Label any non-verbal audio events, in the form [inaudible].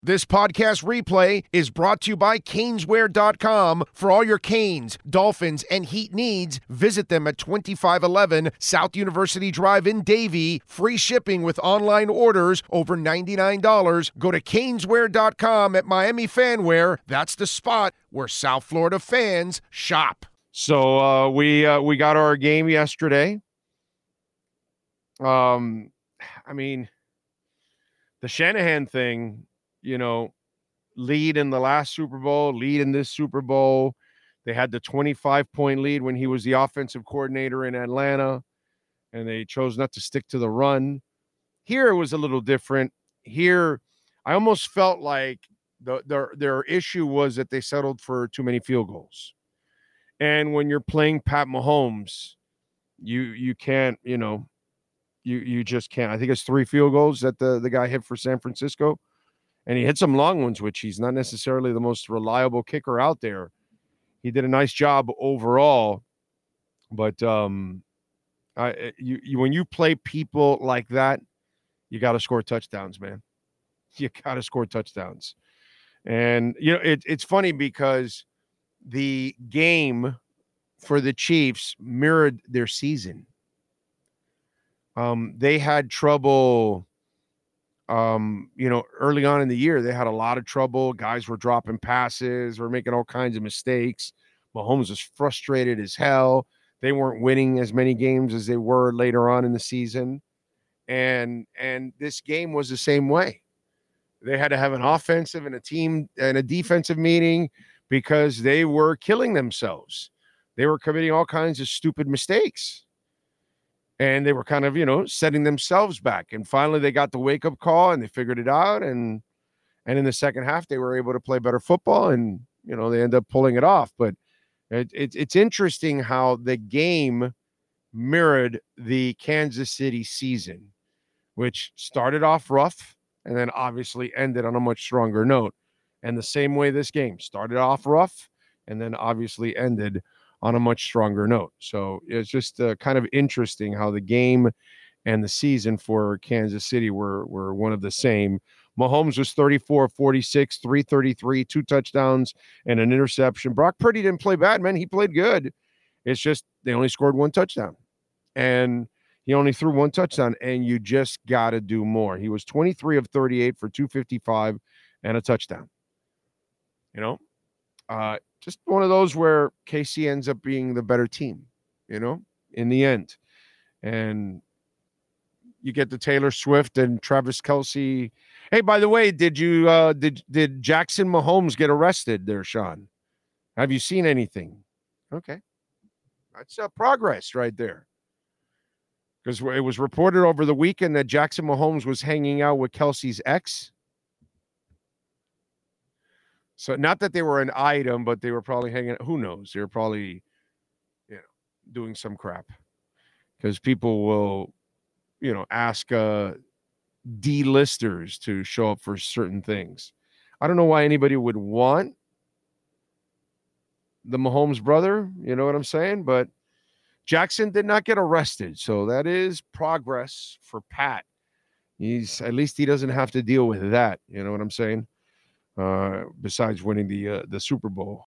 This podcast replay is brought to you by Caneswear.com. For all your Canes, Dolphins, and Heat needs, visit them at 2511 South University Drive in Davie. Free shipping with online orders over $99. Go to Caneswear.com at Miami Fanwear. That's the spot where South Florida fans shop. So uh, we uh, we got our game yesterday. Um, I mean, the Shanahan thing you know, lead in the last Super Bowl, lead in this Super Bowl. They had the 25 point lead when he was the offensive coordinator in Atlanta, and they chose not to stick to the run. Here it was a little different. Here, I almost felt like the, their their issue was that they settled for too many field goals. And when you're playing Pat Mahomes, you you can't, you know, you you just can't. I think it's three field goals that the the guy hit for San Francisco and he hit some long ones, which he's not necessarily the most reliable kicker out there. He did a nice job overall, but um, I eh, you, you when you play people like that, you got to score touchdowns, man. [laughs] You got to score touchdowns, and you know it, it's funny because the game for the Chiefs mirrored their season. Um, they had trouble um, you know, early on in the year, they had a lot of trouble. Guys were dropping passes, were making all kinds of mistakes. Mahomes was frustrated as hell. They weren't winning as many games as they were later on in the season. And and this game was the same way. They had to have an offensive and a team and a defensive meeting because they were killing themselves. They were committing all kinds of stupid mistakes and they were kind of you know setting themselves back and finally they got the wake up call and they figured it out and and in the second half they were able to play better football and you know they end up pulling it off but it, it, it's interesting how the game mirrored the kansas city season which started off rough and then obviously ended on a much stronger note and the same way this game started off rough and then obviously ended on a much stronger note. So it's just uh, kind of interesting how the game and the season for Kansas City were were one of the same. Mahomes was 34 46, 333, two touchdowns and an interception. Brock Purdy didn't play bad, man. He played good. It's just they only scored one touchdown. And he only threw one touchdown, and you just got to do more. He was 23 of 38 for 255 and a touchdown. You know, uh, just one of those where KC ends up being the better team, you know, in the end. And you get the Taylor Swift and Travis Kelce. Hey, by the way, did you uh did did Jackson Mahomes get arrested there, Sean? Have you seen anything? Okay. That's uh, progress right there. Because it was reported over the weekend that Jackson Mahomes was hanging out with Kelce's ex so not that they were an item, but they were probably hanging. Who knows? They were probably, you know, doing some crap because people will, you know, ask uh, D-listers to show up for certain things. I don't know why anybody would want the Mahomes brother. You know what I'm saying? But Jackson did not get arrested, so that is progress for Pat. He's at least he doesn't have to deal with that. You know what I'm saying? Uh, besides winning the uh, the Super Bowl.